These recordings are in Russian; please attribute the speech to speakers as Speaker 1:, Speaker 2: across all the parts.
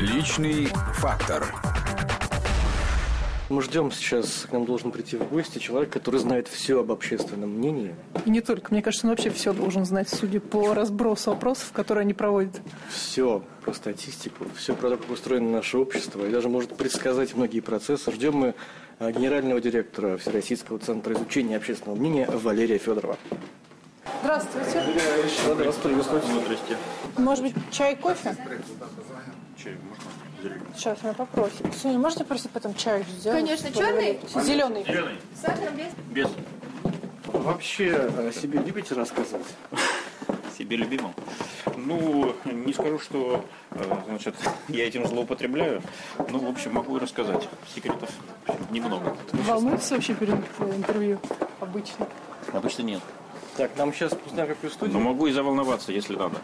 Speaker 1: Личный фактор.
Speaker 2: Мы ждем сейчас, к нам должен прийти в гости человек, который знает все об общественном мнении.
Speaker 3: И не только. Мне кажется, он вообще все должен знать, судя по разбросу опросов, которые они проводят.
Speaker 2: Все про статистику, все про то, как устроено наше общество, и даже может предсказать многие процессы. Ждем мы а, генерального директора Всероссийского центра изучения общественного мнения Валерия Федорова.
Speaker 3: Здравствуйте.
Speaker 2: Рада вас приветствовать.
Speaker 4: Здрасте.
Speaker 3: Может быть, чай, кофе?
Speaker 4: Чай можно? Зеленый.
Speaker 3: Сейчас мы попросим. Соня, можете просто потом чай сделать?
Speaker 5: Конечно. Черный?
Speaker 3: Зеленый.
Speaker 4: Зеленый.
Speaker 5: С сахаром без?
Speaker 4: Без.
Speaker 2: Вообще о себе любите рассказывать?
Speaker 4: Себе любимым. Ну, не скажу, что э, значит, я этим злоупотребляю. Ну, в общем, могу и рассказать. Секретов немного.
Speaker 3: Волнуется вообще перед э, интервью обычно?
Speaker 4: Обычно нет.
Speaker 2: Так, нам сейчас узнаем какую студию.
Speaker 4: Но могу и заволноваться, если надо.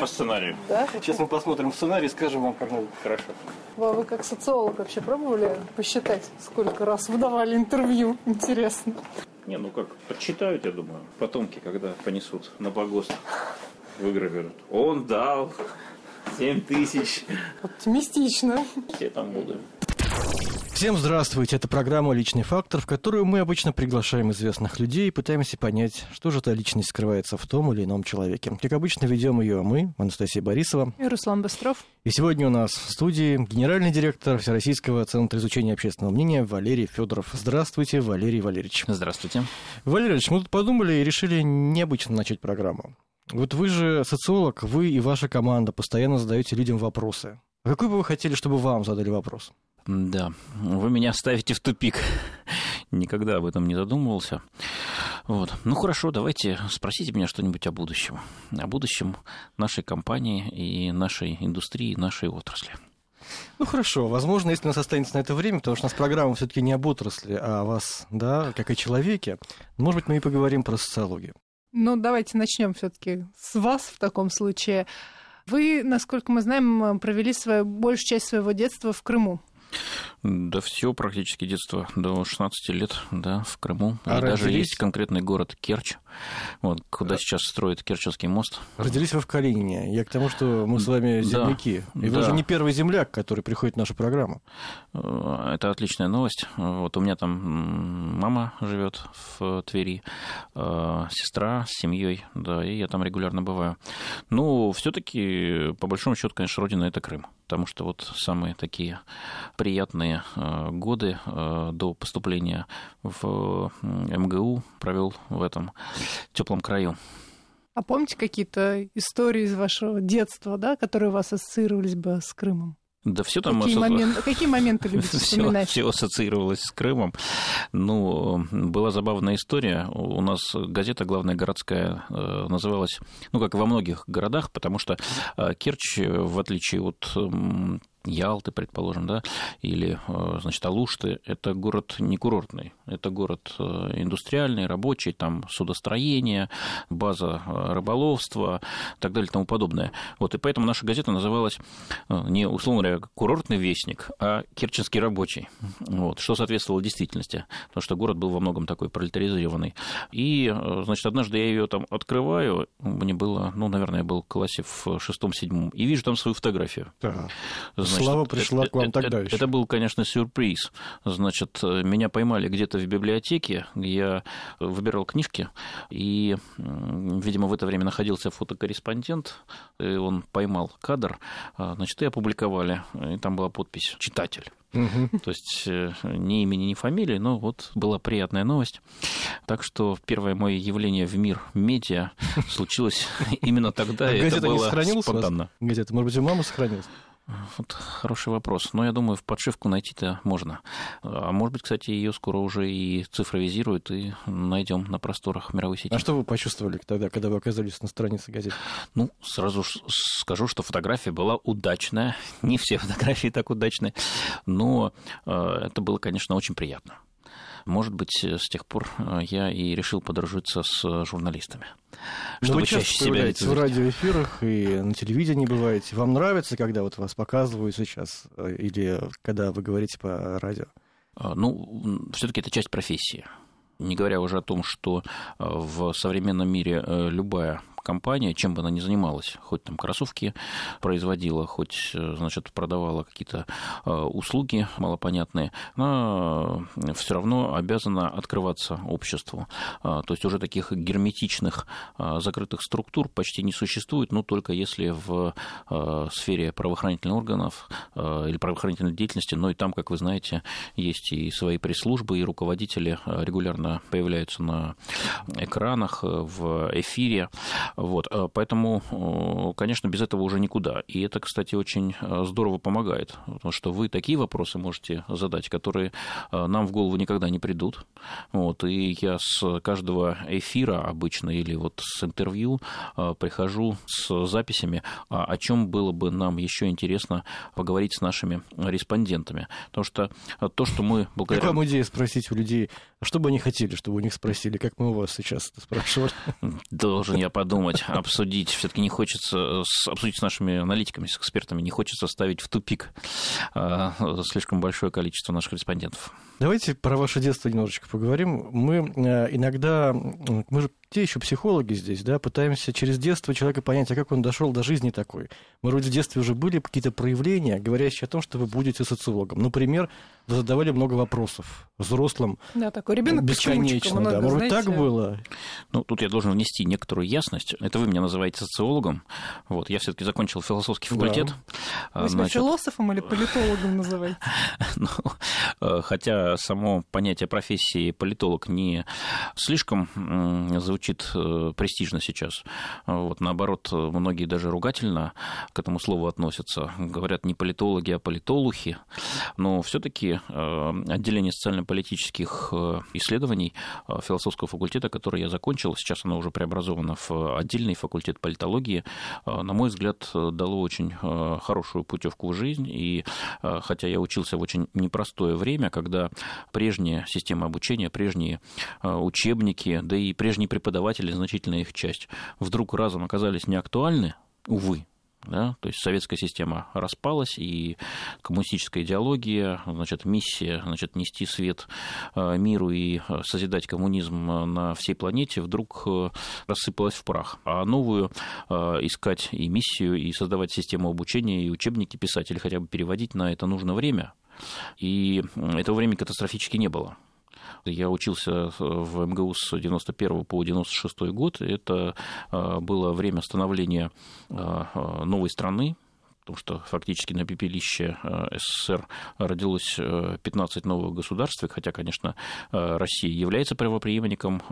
Speaker 4: По сценарию.
Speaker 3: Да?
Speaker 2: Сейчас мы посмотрим сценарий, скажем вам, как надо.
Speaker 4: Хорошо.
Speaker 3: Вы, вы как социолог вообще пробовали посчитать, сколько раз вы давали интервью? Интересно.
Speaker 4: Не, ну как, подсчитают, я думаю. Потомки, когда понесут на погост, выгравируют. Он дал 7 тысяч.
Speaker 3: Оптимистично.
Speaker 4: Все там будут.
Speaker 2: Всем здравствуйте, это программа «Личный фактор», в которую мы обычно приглашаем известных людей и пытаемся понять, что же эта личность скрывается в том или ином человеке. Как обычно, ведем ее мы, Анастасия Борисова.
Speaker 3: И Руслан Быстров.
Speaker 2: И сегодня у нас в студии генеральный директор Всероссийского центра изучения общественного мнения Валерий Федоров. Здравствуйте, Валерий Валерьевич.
Speaker 4: Здравствуйте.
Speaker 2: Валерий Валерьевич, мы тут подумали и решили необычно начать программу. Вот вы же социолог, вы и ваша команда постоянно задаете людям вопросы. А какой бы вы хотели, чтобы вам задали вопрос?
Speaker 4: Да, вы меня ставите в тупик. Никогда об этом не задумывался. Вот. Ну хорошо, давайте спросите меня что-нибудь о будущем. О будущем нашей компании и нашей индустрии, нашей отрасли.
Speaker 2: Ну хорошо, возможно, если у нас останется на это время, потому что у нас программа все-таки не об отрасли, а о вас, да, как о человеке, может быть, мы и поговорим про социологию.
Speaker 3: Ну, давайте начнем все-таки с вас в таком случае. Вы, насколько мы знаем, провели свою большую часть своего детства в Крыму.
Speaker 4: Да все практически детство до 16 лет, да, в Крыму.
Speaker 2: А
Speaker 4: и даже есть конкретный город Керчь, вот, куда сейчас строят Керченский мост.
Speaker 2: Родились вы в Калинине. Я к тому, что мы с вами
Speaker 4: Да,
Speaker 2: земляки. И вы
Speaker 4: да.
Speaker 2: же не первый земляк, который приходит в нашу программу.
Speaker 4: Э, Это отличная новость. Вот у меня там мама живет в Твери, э, сестра с семьей, да, и я там регулярно бываю. Ну, все-таки, по большому счету, конечно, родина это Крым. Потому что вот самые такие приятные э, годы э, до поступления в МГУ провел в этом теплом краю.
Speaker 3: А помните какие-то истории из вашего детства, да, которые у вас ассоциировались бы с Крымом?
Speaker 4: Да все там
Speaker 3: Какие,
Speaker 4: асо-
Speaker 3: момен- какие моменты любите
Speaker 4: все,
Speaker 3: вспоминать?
Speaker 4: все ассоциировалось с Крымом. Ну, была забавная история. У нас газета главная городская э, называлась, ну, как во многих городах, потому что э, Керчь, в отличие от Ялты, предположим, да, или, э, значит, Алушты, это город не курортный, это город э, индустриальный, рабочий, там судостроение, база э, рыболовства так далее и тому подобное. Вот, и поэтому наша газета называлась не, условно говоря, курортный вестник, а керченский рабочий, вот, что соответствовало действительности, потому что город был во многом такой пролетаризированный. И, значит, однажды я ее там открываю, мне было, ну, наверное, я был в классе в шестом-седьмом, и вижу там свою фотографию.
Speaker 2: Слава пришла к вам
Speaker 4: это,
Speaker 2: тогда
Speaker 4: это,
Speaker 2: еще.
Speaker 4: это был, конечно, сюрприз. Значит, э, меня поймали где-то в библиотеке, я выбирал книжки, и, видимо, в это время находился фотокорреспондент, и он поймал кадр, а, значит, и опубликовали, и там была подпись «Читатель».
Speaker 2: Мгм.
Speaker 4: То есть э, ни имени, ни фамилии, но вот была приятная новость. Так что первое мое явление в мир медиа случилось именно тогда,
Speaker 2: А
Speaker 4: и это
Speaker 2: газета не
Speaker 4: было
Speaker 2: сохранилась
Speaker 4: спонтанно.
Speaker 2: Газета, может быть, у мамы сохранилась?
Speaker 4: Вот хороший вопрос. Но я думаю, в подшивку найти-то можно. А может быть, кстати, ее скоро уже и цифровизируют, и найдем на просторах мировой сети.
Speaker 2: А что вы почувствовали тогда, когда вы оказались на странице газеты?
Speaker 4: Ну, сразу скажу, что фотография была удачная. Не все фотографии так удачные, но э, это было, конечно, очень приятно. Может быть, с тех пор э, я и решил подружиться с журналистами.
Speaker 2: Но
Speaker 4: Чтобы
Speaker 2: вы часто
Speaker 4: чаще себя
Speaker 2: появляетесь в радиоэфирах и на телевидении бываете. Вам нравится, когда вот вас показывают сейчас? э, Или когда вы говорите по радио?
Speaker 4: Ну, все-таки это часть профессии. Не говоря уже о том, что э, в современном мире э, любая компания, чем бы она ни занималась, хоть там кроссовки производила, хоть, значит, продавала какие-то услуги малопонятные, она все равно обязана открываться обществу. То есть уже таких герметичных закрытых структур почти не существует, ну, только если в сфере правоохранительных органов или правоохранительной деятельности, но и там, как вы знаете, есть и свои пресс-службы, и руководители регулярно появляются на экранах, в эфире. Вот. Поэтому, конечно, без этого уже никуда. И это, кстати, очень здорово помогает, потому что вы такие вопросы можете задать, которые нам в голову никогда не придут. Вот. И я с каждого эфира обычно или вот с интервью прихожу с записями, о чем было бы нам еще интересно поговорить с нашими респондентами. Потому что то, что мы благодаря...
Speaker 2: Как вам идея спросить у людей, что бы они хотели, чтобы у них спросили, как мы у вас сейчас это спрашивали?
Speaker 4: Должен я подумать, обсудить. Все-таки не хочется обсудить с нашими аналитиками, с экспертами, не хочется ставить в тупик а, слишком большое количество наших респондентов.
Speaker 2: Давайте про ваше детство немножечко поговорим. Мы э, иногда, мы же те еще психологи здесь, да, пытаемся через детство человека понять, а как он дошел до жизни такой. Мы вроде в детстве уже были какие-то проявления, говорящие о том, что вы будете социологом. Например, задавали много вопросов взрослым.
Speaker 3: Да, такой ребенок
Speaker 2: бесконечно.
Speaker 3: Много,
Speaker 2: да. Может знаете... так было?
Speaker 4: Ну, тут я должен внести некоторую ясность. Это вы меня называете социологом. Вот, я все-таки закончил философский факультет.
Speaker 3: Да. Вы себя Значит... философом или политологом называете?
Speaker 4: ну, э, хотя само понятие профессии политолог не слишком звучит звучит э, престижно сейчас. Вот, наоборот, многие даже ругательно к этому слову относятся. Говорят не политологи, а политолухи. Но все-таки э, отделение социально-политических э, исследований философского факультета, который я закончил, сейчас оно уже преобразовано в отдельный факультет политологии, на мой взгляд, дало очень хорошую путевку в жизнь. И хотя я учился в очень непростое время, когда прежняя система обучения, прежние учебники, да и прежние преподаватели, значительная их часть, вдруг разом оказались неактуальны, увы, да, то есть советская система распалась, и коммунистическая идеология, значит, миссия значит, нести свет э, миру и э, созидать коммунизм э, на всей планете вдруг рассыпалась в прах. А новую искать и миссию, и создавать систему обучения, и учебники писать, или хотя бы переводить на это нужно время. И этого времени катастрофически не было. Я учился в МГУ с 91 по 96 год. Это а, было время становления а, а, новой страны, потому что фактически на пепелище СССР родилось 15 новых государств, хотя, конечно, Россия является правоприемником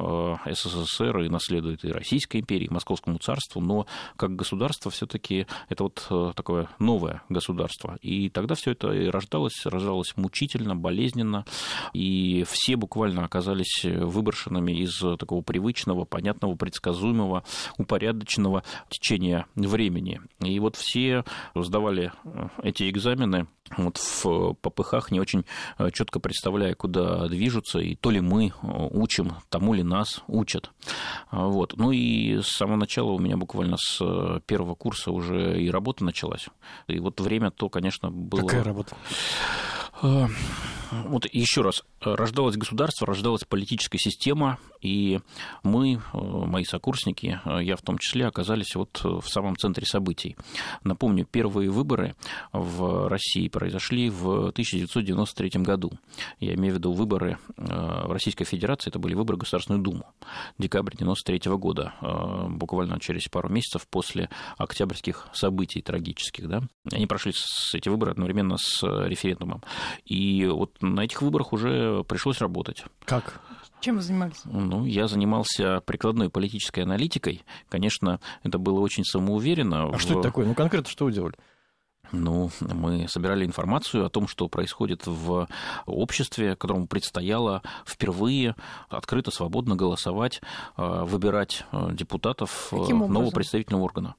Speaker 4: СССР и наследует и Российской империи, и Московскому царству, но как государство все таки это вот такое новое государство. И тогда все это и рождалось, рождалось мучительно, болезненно, и все буквально оказались выброшенными из такого привычного, понятного, предсказуемого, упорядоченного течения времени. И вот все сдавали э, эти экзамены вот в попыхах, не очень э, четко представляя, куда движутся, и то ли мы э, учим, тому ли нас учат. А, вот. Ну и с самого начала у меня буквально с первого курса уже и работа началась. И вот время то, конечно, было...
Speaker 2: Какая работа?
Speaker 4: Вот еще раз, рождалось государство, рождалась политическая система, и мы, э, мои сокурсники, э, я в том числе, оказались вот в самом центре событий. Напомню, первые выборы в России произошли в 1993 году. Я имею в виду выборы э, в Российской Федерации, это были выборы в Государственную Думу, декабрь 1993 года, буквально через пару месяцев после октябрьских событий трагических. Да? Они прошли эти выборы одновременно с референдумом. И вот на этих выборах уже пришлось работать.
Speaker 2: Как?
Speaker 3: Чем вы занимались?
Speaker 4: Ну, я занимался прикладной политической аналитикой. Конечно, это было очень самоуверенно.
Speaker 2: А в... что это такое? Ну, конкретно что вы делали?
Speaker 4: Ну, мы собирали информацию о том, что происходит в обществе, которому предстояло впервые открыто, свободно голосовать, э, выбирать э, депутатов Каким нового представительного органа.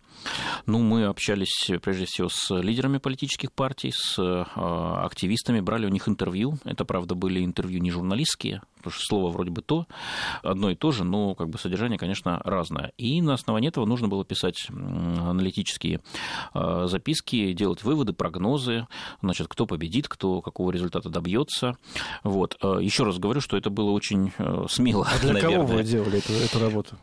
Speaker 4: Ну, мы общались прежде всего с лидерами политических партий, с активистами, брали у них интервью. Это, правда, были интервью не журналистские, потому что слово вроде бы то, одно и то же, но как бы содержание, конечно, разное. И на основании этого нужно было писать аналитические записки, делать выводы, прогнозы, значит, кто победит, кто какого результата добьется. Вот. Э, Еще раз говорю, что это было очень э, смело.
Speaker 2: А для наверное. кого вы делали эту, эту работу?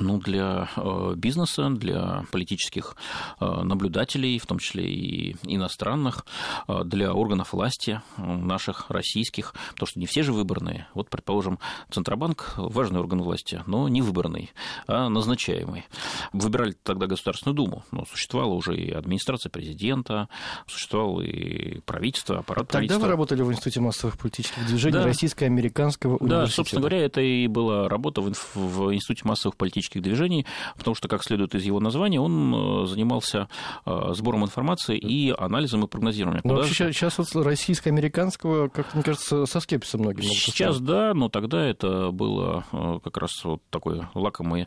Speaker 4: Ну, для э, бизнеса, для политических э, наблюдателей, в том числе и иностранных, э, для органов власти наших, российских, потому что не все же выборные. Вот, предположим, Центробанк – важный орган власти, но не выборный, а назначаемый. Выбирали тогда Государственную Думу, но существовала уже и администрация президента, существовало и правительство, аппарат
Speaker 2: Тогда
Speaker 4: правительства.
Speaker 2: вы работали в Институте массовых политических движений
Speaker 4: Да.
Speaker 2: Российско-американского университета.
Speaker 4: Да, собственно говоря, это и была работа в Институте массовых политических движений, потому что, как следует из его названия, он э, занимался э, сбором информации и анализом и прогнозированием.
Speaker 2: Но
Speaker 4: Куда
Speaker 2: вообще
Speaker 4: же-
Speaker 2: сейчас, вот российско-американского, как мне кажется, со скепсисом многие могут
Speaker 4: Сейчас
Speaker 2: относиться.
Speaker 4: да, но тогда это было э, как раз вот такой лакомый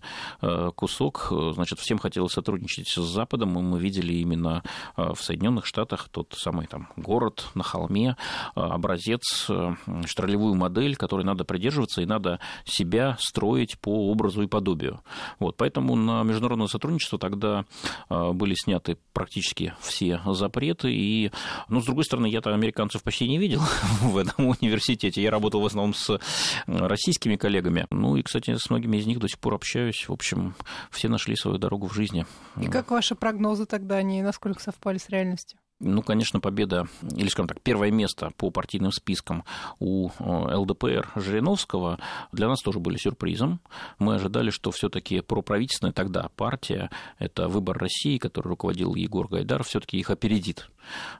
Speaker 4: кусок. Значит, всем хотелось сотрудничать с Западом, и мы видели именно в Соединенных Штатах тот самый там город на холме, образец, значит, ролевую модель, которой надо придерживаться, и надо себя строить по образу и подобию. Вот, поэтому на международное сотрудничество тогда э, были сняты практически все запреты, и, ну, с другой стороны, я-то американцев почти не видел в этом университете. Я работал в основном с российскими коллегами. Ну и, кстати, с многими из них до сих пор общаюсь. В общем, все нашли свою дорогу в жизни.
Speaker 3: И как ваши прогнозы тогда, они насколько совпали с реальностью?
Speaker 4: Ну, конечно, победа, или, скажем так, первое место по партийным спискам у э, ЛДПР Жириновского для нас тоже были сюрпризом. Мы ожидали, что все таки проправительственная тогда партия, это «Выбор России», который руководил Егор Гайдар, все таки их опередит.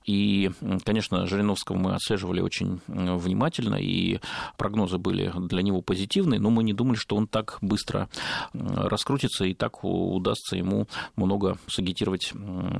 Speaker 4: И, конечно, Жириновского мы отслеживали очень внимательно, и прогнозы были для него позитивные, но мы не думали, что он так быстро раскрутится и так удастся ему много сагитировать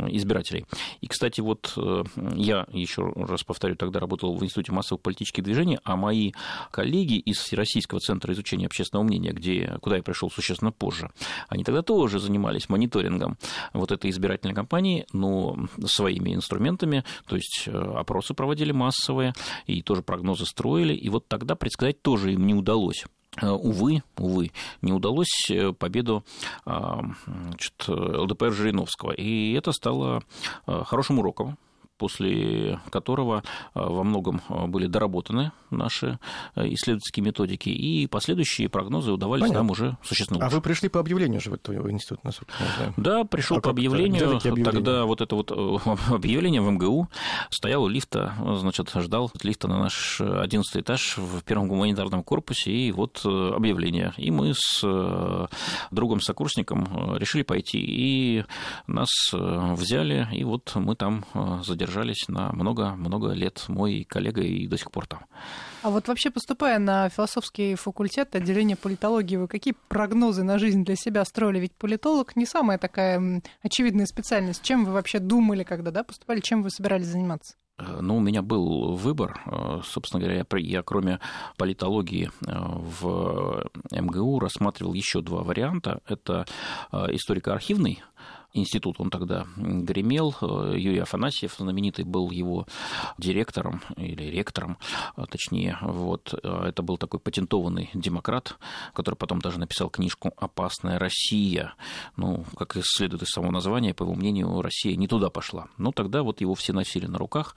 Speaker 4: избирателей. И, кстати, вот э, я, еще раз повторю, тогда работал в Институте массовых политических движений, а мои коллеги из Всероссийского центра изучения общественного мнения, где, куда я пришел существенно позже, они тогда тоже занимались мониторингом вот этой избирательной кампании, но своими инструментами, то есть э, опросы проводили массовые, и тоже прогнозы строили, и вот тогда предсказать тоже им не удалось. Э, Увы, увы, не удалось э, победу значит, ЛДПР Жириновского. И это стало хорошим уроком после которого э, во многом э, были доработаны наши э, исследовательские методики, и последующие прогнозы удавались
Speaker 2: Понятно.
Speaker 4: нам уже существенно
Speaker 2: А
Speaker 4: лучше.
Speaker 2: вы пришли по объявлению же в этот институт, насколько я знаю.
Speaker 4: Да, пришел
Speaker 2: А
Speaker 4: по объявлению. Тогда вот это вот объявление в МГУ стоял у лифта, значит, ждал лифта на наш одиннадцатый этаж в первом гуманитарном корпусе, и вот объявление. И мы с другом-сокурсником решили пойти, и нас взяли, и вот мы там э, задержались на много-много лет. Мой коллега и до сих пор там.
Speaker 3: А вот вообще поступая на философский факультет, отделение политологии, вы какие прогнозы на жизнь для себя строили? Ведь политолог не самая такая очевидная специальность. Чем вы вообще думали, когда да, поступали? Чем вы собирались заниматься?
Speaker 4: Э, Ну, у меня был выбор. Э, Собственно говоря, я, я кроме политологии э, в МГУ рассматривал еще два варианта. Это историко-архивный институт, он тогда гремел. Юрий Афанасьев, знаменитый, был его директором или ректором, а, точнее. Вот. Это был такой патентованный демократ, который потом даже написал книжку «Опасная Россия». Ну, как и следует из самого названия, по его мнению, Россия не туда пошла. Но тогда вот его все носили на руках.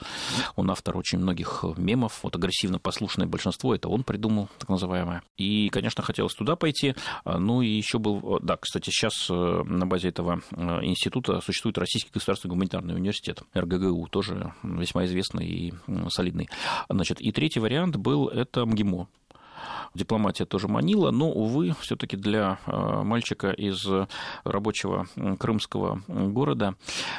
Speaker 4: Он автор очень многих мемов. Вот агрессивно послушное большинство, это он придумал, так называемое. И, конечно, хотелось туда пойти. А, Ну, и еще был... Да, кстати, сейчас э, на базе этого э, института существует Российский государственный гуманитарный университет, РГГУ, тоже весьма известный и солидный. Значит, и третий вариант был это МГИМО. Дипломатия тоже манила, но, увы, все-таки для э, мальчика из рабочего крымского города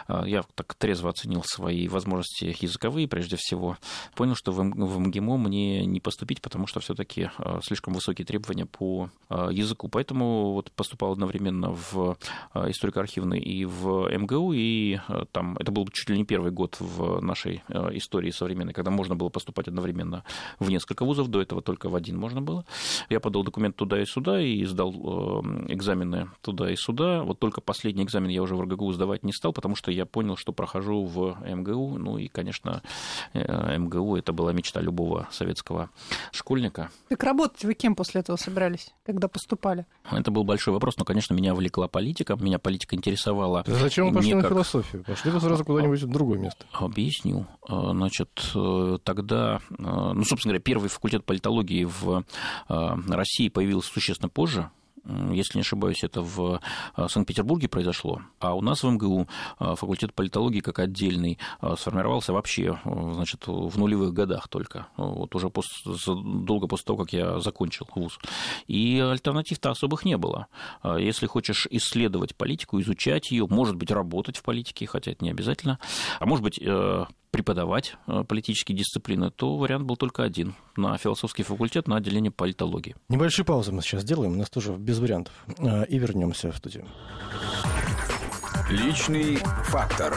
Speaker 4: э, я так трезво оценил свои возможности языковые, прежде всего, понял, что в МГИМО мне не поступить, потому что все-таки слишком высокие требования по э, языку. Поэтому вот поступал одновременно в э, историко-архивный и в МГУ, и э, там это был чуть ли не первый год в нашей э, истории современной, когда можно было поступать одновременно в несколько вузов, до этого только в один можно было. Я подал документ туда и сюда и сдал э, экзамены туда и сюда. Вот только последний экзамен я уже в РГГУ сдавать не стал, потому что я понял, что прохожу в МГУ. Ну и, конечно, э, МГУ это была мечта любого советского школьника.
Speaker 3: Так работать вы кем после этого собирались, когда поступали?
Speaker 4: Это был большой вопрос, но, конечно, меня влекла политика, меня политика интересовала.
Speaker 2: Зачем вы пошли
Speaker 4: не
Speaker 2: на
Speaker 4: как-
Speaker 2: философию? Пошли бы сразу куда-нибудь в другое место.
Speaker 4: Объясню. Э, Значит, э, тогда, ну, собственно говоря, первый факультет политологии в России появился существенно позже, если не ошибаюсь, это в Санкт-Петербурге произошло, а у нас в МГУ факультет политологии как отдельный сформировался вообще значит, в нулевых годах только, вот уже после, долго после того, как я закончил вуз. И альтернатив-то особых не было. Если хочешь исследовать политику, изучать ее, может быть, работать в политике, хотя это не обязательно, а может быть, преподавать э, политические дисциплины, то вариант был только один – на философский факультет, на отделение политологии.
Speaker 2: Небольшую паузу мы сейчас сделаем, у нас тоже без вариантов, э, и вернемся в студию.
Speaker 1: Личный фактор.